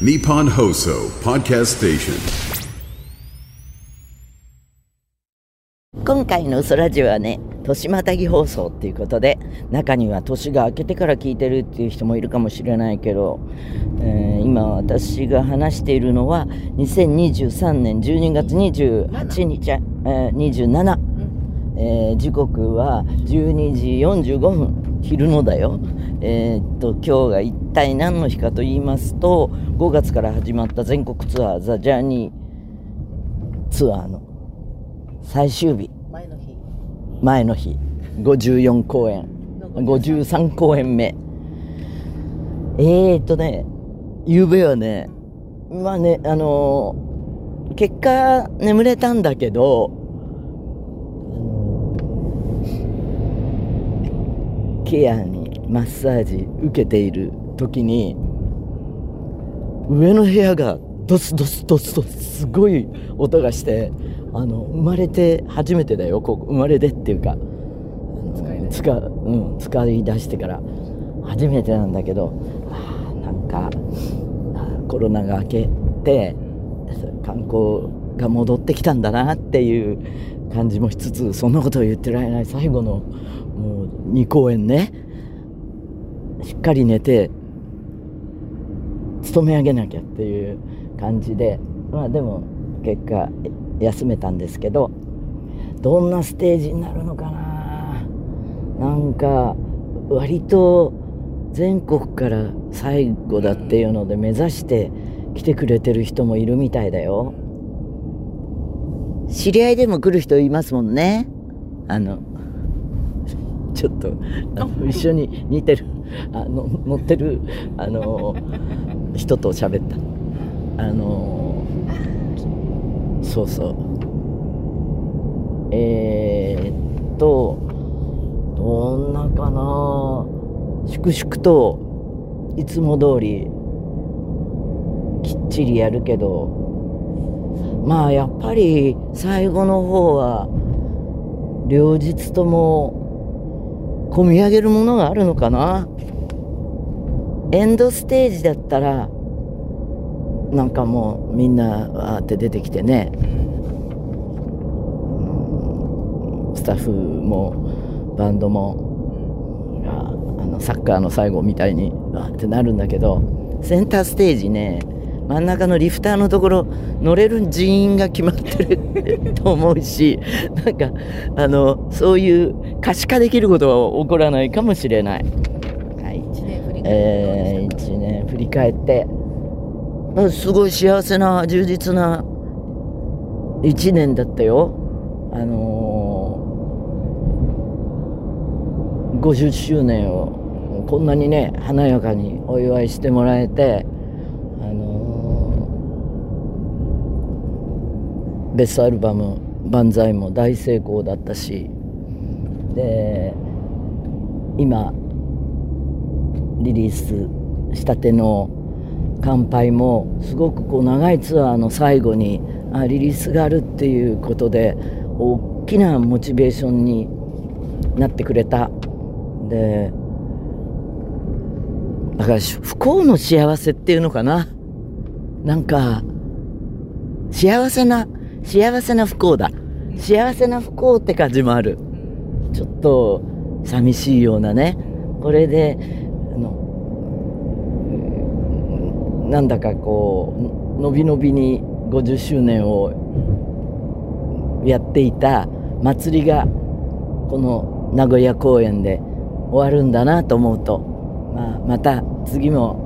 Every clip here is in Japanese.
Nippon Hoso Podcast Station. 今回の「嘘ラジオ」はね年またぎ放送っていうことで中には年が明けてから聞いてるっていう人もいるかもしれないけど、えー今私が話しているのは2023年12月28日、えー27、えー時刻は12時45分。昼のだよえーっと今日が一体何の日かと言いますと5月から始まった全国ツアー「ザ・ジャーニーツアーの最終日。前の日。前の日。54公演。53公演。目。えーっとね夕べはねまあねあのー結果眠れたんだけどケアにマッサージ受けている時に上の部屋がドスドスドスドスすごい音がしてあの生まれて初めてだよここ生まれてっていうか使うん、使い出してから初めてなんだけどあーなんかコロナが明けて観光が戻ってきたんだなっていう感じもしつつそんなことを言ってられない。最後のもう2公演ねしっかり寝て勤め上げなきゃっていう感じでまあでも結果休めたんですけどどんなステージになるのかな。なんか割と全国から最後だっていうので目指して来てくれてる人もいるみたいだよ。知り合いでも来る人いますもんね。あのちょっと一緒に似てるあの乗ってるあの人と喋った。あのそうそう。えー、っとどんなかな。粛々といつも通りきっちりやるけどまあやっぱり最後の方は両日とも込み上げるものがあるのかな？エンドステージだったらなんかもうみんなわーって出てきてね。スタッフもバンドもあのサッカーの最後みたいにわーってなるんだけどセンターステージね真ん中のリフターのところ乗れる人員が決まってると思うし なんかあのそういう可視化できることは起こらないかもしれない。はい一年振り返って。えー、1年振り返って。あすごい幸せな充実な1年だったよ。あのー、50周年をこんなにね華やかにお祝いしてもらえてあのーベストアルバム「万歳」も大成功だったしで今リリースしたての「乾杯」もすごくこう長いツアーの最後にあリリースがあるっていうことで大きなモチベーションになってくれた。でだから不幸の幸せっていうのかな。なんか幸せな幸せな不幸だ。幸せな不幸って感じもある。ちょっと寂しいようなね。これであのなんだかこうのびのびに50周年をやっていた祭りがこの名古屋公演で終わるんだなと思うと、まあ、また次も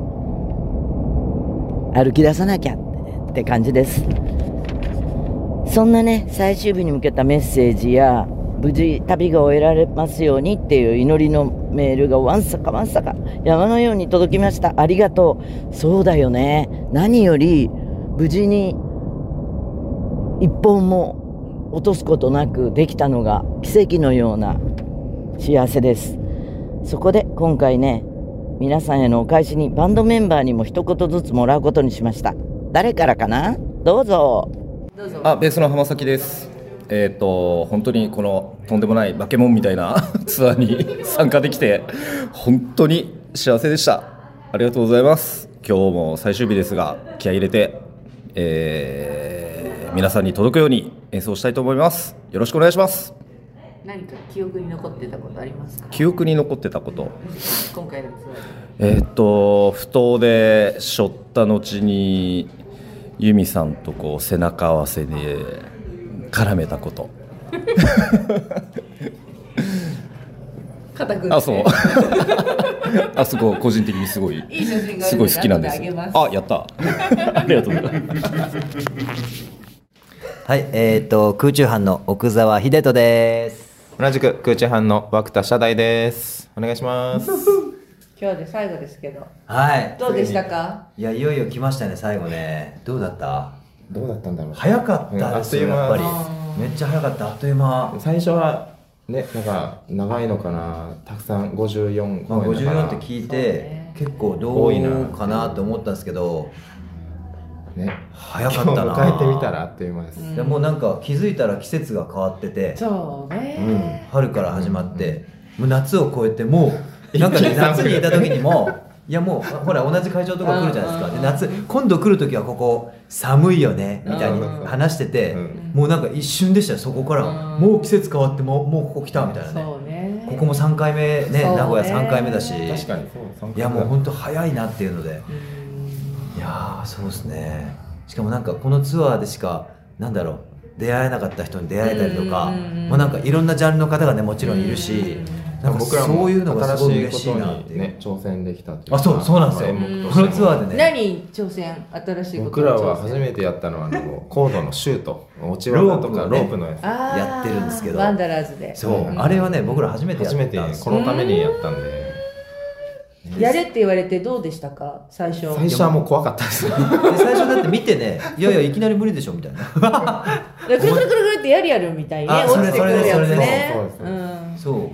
歩き出さなきゃって感じです。そんなね最終日に向けたメッセージや無事旅が終えられますようにっていう祈りのメールがわんさかわんさか山のように届きました。ありがとう。そうだよね。何より無事に一本も落とすことなくできたのが奇跡のような幸せです。そこで今回ね皆さんへのお返しにバンドメンバーにも一言ずつもらうことにしました。誰からかな？どうぞ。どうぞあベースの浜崎です。えっ、と本当にこのとんでもないバケモンみたいな ツアーに参加できて本当に幸せでした。ありがとうございます。今日も最終日ですが気合い入れて、えー皆さんに届くように演奏したいと思います。よろしくお願いします。何か記憶に残ってたことありますか？記憶に残ってたこと。今回のツアーえーっと不当で背負った後に由美さんとこう背中合わせで絡めたこと。肩組んであそう。あそこ個人的にすごいすごい好きなんです。あやった。ありがとうございます。はい、えっ、と、空中班の奥澤秀人です。同じく空中班の涌田社大です。お願いします。今日で最後ですけど。はい。どうでしたか？いや、いよいよ来ましたね、最後ね。どうだった？どうだったんだろう。早かったですよ、うんやっぱり。めっちゃ早かった、あっという間。最初はね、なんか長いのかな、たくさん54まあ、公演だから。54って聞いて、結構どうかなと思ったんですけど、ね、早かったな。今日迎えてみたらあっという間です。でもうなんか気づいたら季節が変わってて、そううんね、春から始まって、もう夏を超えてもうなんかね夏にいた時にもいやもう ほら同じ会場とか来るじゃないですか。で夏今度来る時はここ寒いよねみたいに話しててうんもうなんか一瞬でしたよそこから。うんもう季節変わってもうもうここ来たみたいなね。ここも3回目ね名古屋3回目だし。確かにそう。いやもう本当早いなっていうので。うん。いやーそうですね。しかもなんかこのツアーでしかなんだろう出会えなかった人に出会えたりとか、うなんかいろんなジャンルの方がねもちろんいるし、なんか僕らもそういうのがすごい嬉しい新しいことなってね挑戦できたっていうかあそうそうなんですよ、このツアーでね。何挑戦新しいこと僕らは初めてやったのはあのコードのシュート、落ち技とかロロープのやつ。あーやってるんですけど。ワンダラーズで。そう、ん。あれはね僕ら初めてやった初めてんですこのためにやったんで、やれって言われてどうでしたか？最初。最初はもう怖かったです。で最初だって見てね いやいやいきなり無理でしょみたいな。くるくるくるくるってやるやるみたいにねあ落ちてくるやつね。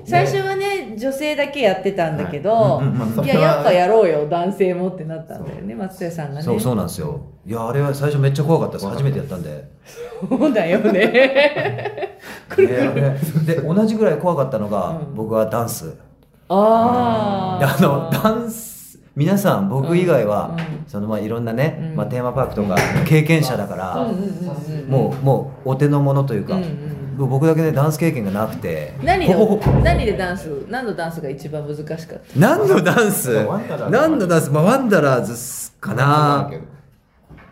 最初はね女性だけやってたんだけど、うんうんいややっぱやろうよ男性もってなったんだよね松江さんがね。そうそうなんですよ。いやあれは最初めっちゃ怖かったです。初めてやったんで。そうだよね。ねあれ。で同じぐらい怖かったのが、僕はダンスああのダンス皆さん僕以外は、うんそのまあいろんなね、まあ、テーマパークとか経験者だから、もうもうお手の物というか、うんうん僕だけねダンス経験がなくて何ほぼほ。ぼの何でダンス何のダンスが一番難しかった？何のダンス？何のダンス？まあワンダラーズかな。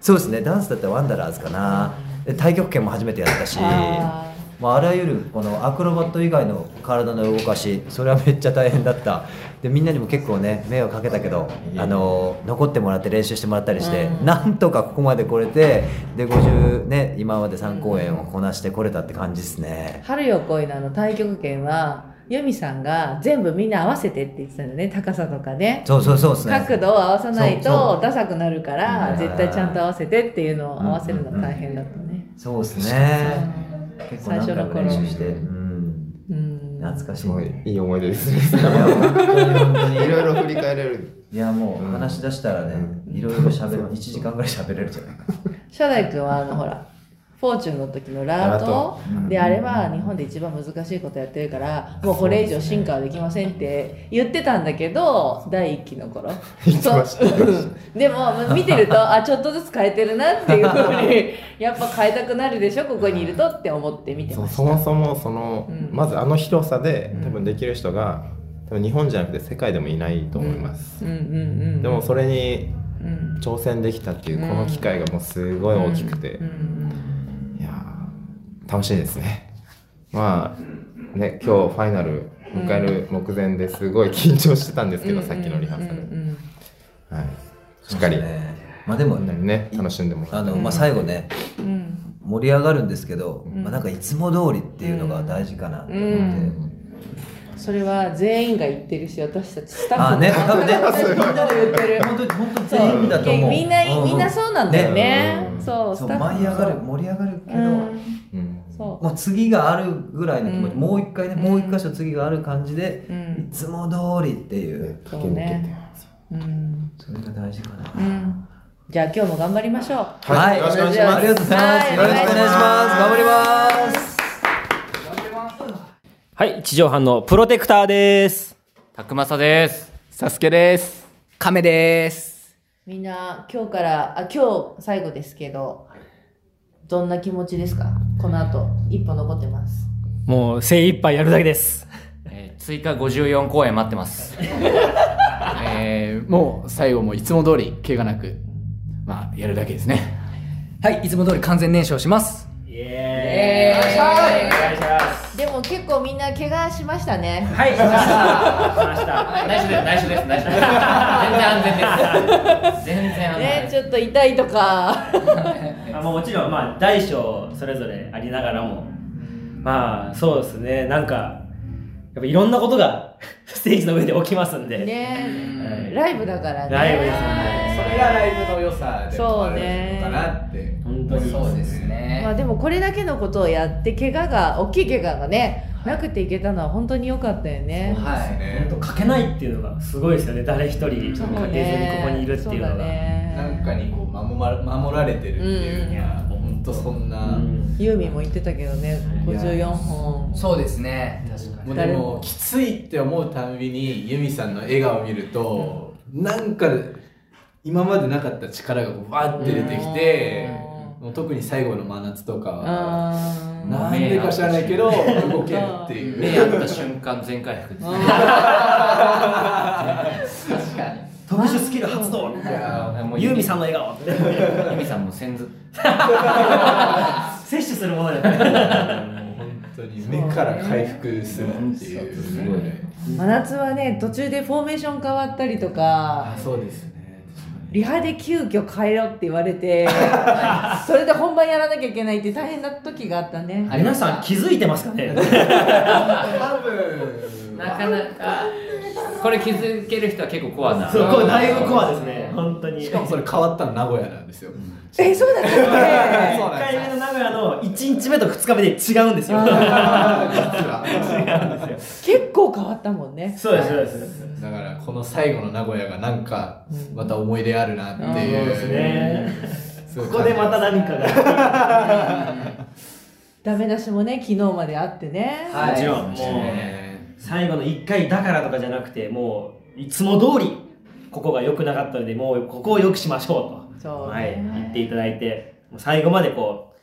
そうですねダンスだったらワンダラーズかな。で太極拳も初めてやったし。あまあ、あらゆるこのアクロバット以外の体の動かしそれはめっちゃ大変だった。でみんなにも結構ね迷惑かけたけどあの残ってもらって練習してもらったりして、うん。なんとかここまで来れてで50ね今まで3公演をこなしてこれたって感じですね、春よ恋のあの太極拳は由美さんが全部みんな合わせてって言ってたんだよね高さとかね。そうそうそうね。角度を合わさないとダサくなるからうん。絶対ちゃんと合わせてっていうのを合わせるの大変だったね。そうですね結構何回も練習して、うん、うん。懐かしい。すごいいい思い出ですね。いや本当に。本当にいろいろ振り返れる。いやもう話し出したらね、いろいろ喋る。1時間ぐらい喋れるじゃないか。初代君はあのほらフォーチュンの時のラートであれは日本で一番難しいことやってるからもうこれ以上進化はできませんって言ってたんだけど第1期の頃。でも見てるとあちょっとずつ変えてるなっていうふうに やっぱ変えたくなるでしょここにいるとって思って見てました。そもそもその、うん。まずあの広さで多分できる人が多分日本じゃなくて世界でもいないと思います、でもそれにうん。挑戦できたっていうこの機会がもうすごい大きくて、うん。うん楽しいですね。まあね今日ファイナル迎える目前ですごい緊張してたんですけど、さっきのリハーサル、うんはい、しっかり、ね。まあでもね楽しんでもらって。あの、まあ、最後ねうん。うん盛り上がるんですけど、まあ、なんかいつも通りっていうのが大事かなと思って、うん。それは全員が言ってるし私たちスタッフもあね多分ね。みんなで言ってる。本当に本当に全員だと思う。みんなうみんなそうなんだよね。そう。そう舞い上がる盛り上がるけど、うんもう。次があるぐらいの気持ち、うん。もう一回ね、もう一箇所次がある感じで、うん。いつも通りっていう、そうね。うん。それが大事かな、うん。じゃあ今日も頑張りましょう。はい、よろしくお願いします。ありがとうございます、はい。よろしくお願いします。頑張ります。はい、地上班のプロテクターです。たくまさです。サスケです。カメです。みんな今日からあ今日最後ですけどどんな気持ちですか？この後一歩残ってますもう精一杯やるだけです。えー追加54公演待ってます。えーもう最後もいつも通り怪我なく、まあ、やるだけですね。はい、いつも通り完全燃焼します。イエーイ。お願いします。でも結構みんな怪我しましたねはい、しました。しました。内緒です、内緒です、内緒です。全然安全です。全然安全。ねちょっと痛いとか あもちろんまあ大小それぞれありながらも。まあそうですね。なんかやっぱいろんなことが ステージの上で起きますんで、ね。ライブだからね。ライブですね。それがライブの良さでもあるそうねのかなって。本当にそうですね。まあでもこれだけのことをやって怪我が大きい怪我がねなくていけたのは本当に良かったよねはい。本当かけないっていうのがすごいですよね誰一人かけずにここにいるっていうのがねなんかにこう守ら守られてるっていうのは、もう本当そんな。うんユーミンも言ってたけどね54本そうですね。確かに。でもきついって思うたんびにユミさんの笑顔を見ると、なんか今までなかった力がこうバーって出てきて、もう特に最後の真夏とかはなんでか知らないけど動けるっていう。目合った瞬間全回復ですね。確かに。特殊スキル発動いやもうユーミさんの笑顔。ユミさんも先ず。摂取するものだよね本当に目から回復するっていう。すごいね。真夏はね途中でフォーメーション変わったりとかあそうです。ねリハで急遽変えろって言われて それで本番やらなきゃいけないって大変な時があったね。皆さん気づいてますかね？多分。なかなか、これ気づける人は結構コアな。そうこれだいぶコアですね本当に。しかもそれ変わったの名古屋なんですよ。えそうだったっそう1なん回目ですの名古屋の1日目と2日目で違うんですよ。実は。違うんですよけ結構変わったもんね。そうですそうです。だからこの最後の名古屋がなんかまた思い出あるなってそういうです。ねここでまた何かが。ダメ出しもね昨日まであってね。はい。もちろんもう最後の1回だからとかじゃなくてもういつも通りここが良くなかったのでもうここを良くしましょうと。そうね。はい、言っていただいてもう最後までこ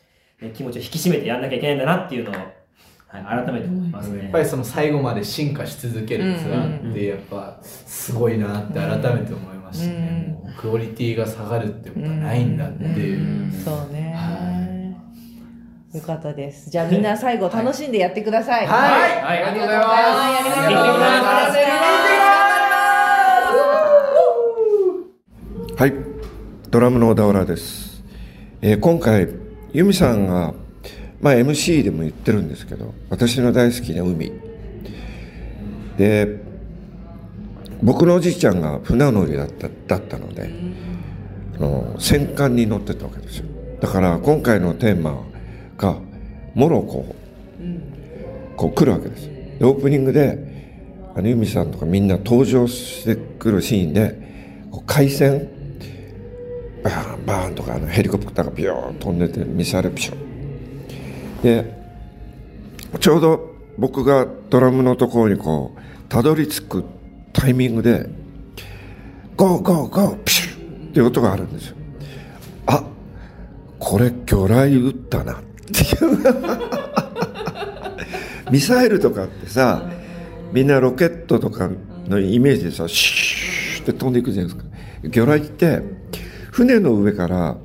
う、ね、気持ちを引き締めてやんなきゃいけないんだなっていうのを、はい、改めて思いますね。やっぱりその最後まで進化し続けるツアーってやっぱすごいなって改めて思いましたね、もうクオリティが下がるってことはないんだっていう、そうね、はよかったです。じゃあみんな最後楽しんでやってください。はい。はい、ありがとうございます。はい。ありがとうございますドラムの小田原です。えー今回、由美さんが、まあ、MC でも言ってるんですけど、私の大好きな海。で、僕のおじいちゃんが船乗りだっただったので、あの戦艦に乗ってたわけですよ。だから今回のテーマが、モロコをこう来るわけです。でオープニングで、あの由美さんとかみんな登場してくるシーンで、こう海戦、バーンバーンとかあのヘリコプターがビヨーン飛んでてミサイルピション。でちょうど僕がドラムのところにこうたどり着くタイミングでゴーゴーゴーピシュッっていう音があるんですよ。あこれ魚雷撃ったな。っていう。ミサイルとかってさみんなロケットとかのイメージでさシューって飛んでいくじゃないですか。魚雷って船の上から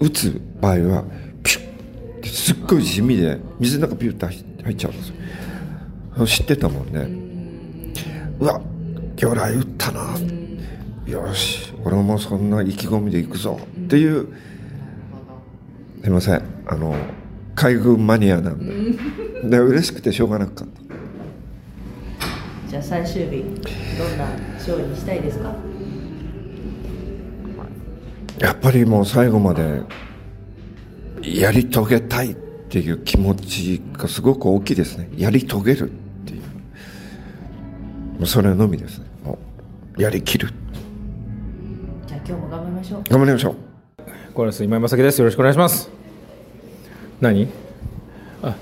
撃つ場合はピュッてすっごい地味で水の中ピュッて入っちゃうんですよ。知ってたもんね。うわ魚雷撃ったな。よし俺もそんな意気込みで行くぞ。っていうすいません。あの海軍マニアなんで。で嬉しくてしょうがなかった。じゃあ最終日どんなショーにしたいですか？やっぱりもう最後までやり遂げたいっていう気持ちがすごく大きいですね。やり遂げるっていう。もうそれのみですね。もうやりきる。じゃあ今日も頑張りましょう。頑張りましょう。コーラス今井正樹です。よろしくお願いします。何？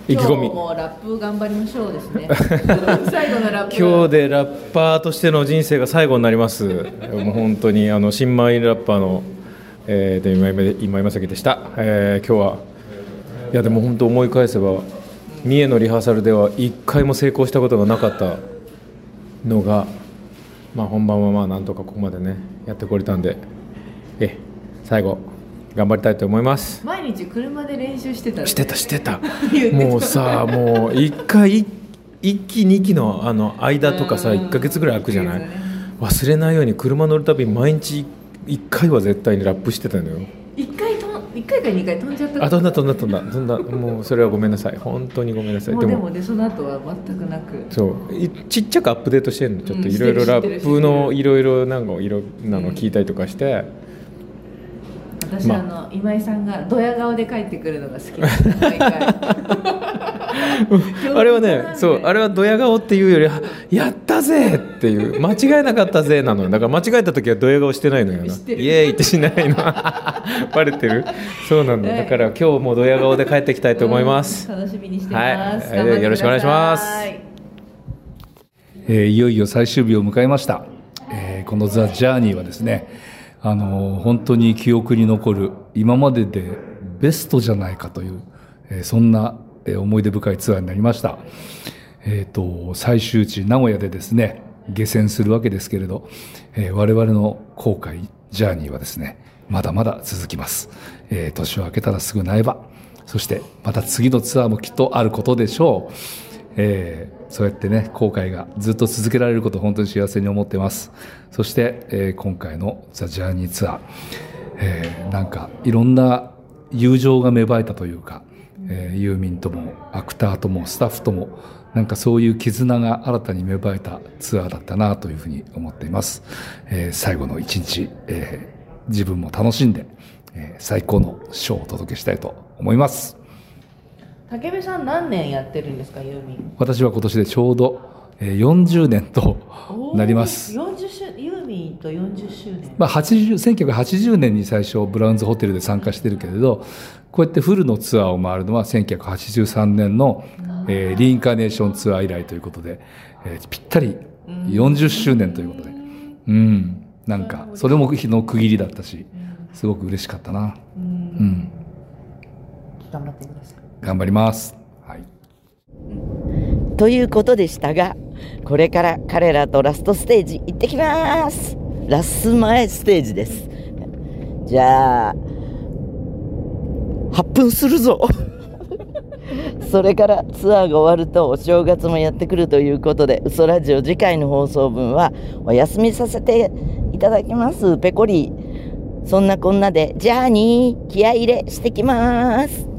意気込み。今日もラップ頑張りましょうですね。最後のラップ今日でラッパーとしての人生が最後になります。もう本当にあの新米ラッパーの、えー、で今今今今崎でした、えー今日はいやでも本当思い返せば三重のリハーサルでは一回も成功したことがなかったのが、まあ、本番はまあなんとかここまでねやってこれたんでえ最後頑張りたいと思います。毎日車で練習してたしてたし てた。もうさもう1回1期2期のあの間とかさ1か月ぐらい空くじゃない？忘れないように車乗るたびに毎日1回は絶対にラップしてたのよ。一回と一回か二回飛んじゃった。あ飛んだ飛んだ飛んだ。飛んだ。もうそれはごめんなさい。本当にごめんなさい。でもねその後は全くなく。そう。いちっちゃくアップデートしてるの。ちょっとうんいろいろラップのいろいろなんかいろなの聞いたりとかして、私、まあ。あの今井さんがドヤ顔で帰ってくるのが好きです毎回 あれはねそうあれはドヤ顔っていうよりやったぜっていう間違えなかったぜなのよ。だから間違えた時はドヤ顔してないのよな。イエーイってしないの。バレてる。そうなんだ。ね。だから今日もドヤ顔で帰ってきたいと思います、楽しみにしてます、はい。よろしくお願いします。えーいよいよ最終日を迎えました、えーこの「ザ・ジャーニーはですねあのー本当に記憶に残る今まででベストじゃないかという、えーそんな、えー思い出深いツアーになりました。えっ、と最終地名古屋でですね下船するわけですけれど、えー我々の航海ジャーニーはですねまだまだ続きます、えー年を明けたらすぐ苗場。そしてまた次のツアーもきっとあることでしょう。えーそうやってね後悔がずっと続けられることを本当に幸せに思っています。そして、えー今回の「ザ・ジャーニーツアー、えーなんかいろんな友情が芽生えたというか、えーユーミンともアクターともスタッフともなんかそういう絆が新たに芽生えたツアーだったなというふうに思っています、えー最後の一日、えー自分も楽しんで、えー最高のショーをお届けしたいと思います。竹部さん何年やってるんですかユーミン？私は今年でちょうどえー40年となります。40周ユーと40周年。まあ、80 1980年に最初ブラウンズホテルで参加してるけれどこうやってフルのツアーを回るのは1983年の、えーリインカーネーションツアー以来ということで、えーぴったり40周年ということで。うん。なんかそれも日の区切りだったしすごく嬉しかったな。うん。頑張ってください頑張ります。ということでしたがこれから彼らとラストステージ行ってきます。ラス前ステージです。じゃあ8分するぞ。それからツアーが終わるとお正月もやってくるということで嘘ラジオ次回の放送分はお休みさせていただきます。ペコリ。そんなこんなでじゃあに気合入れしてきます。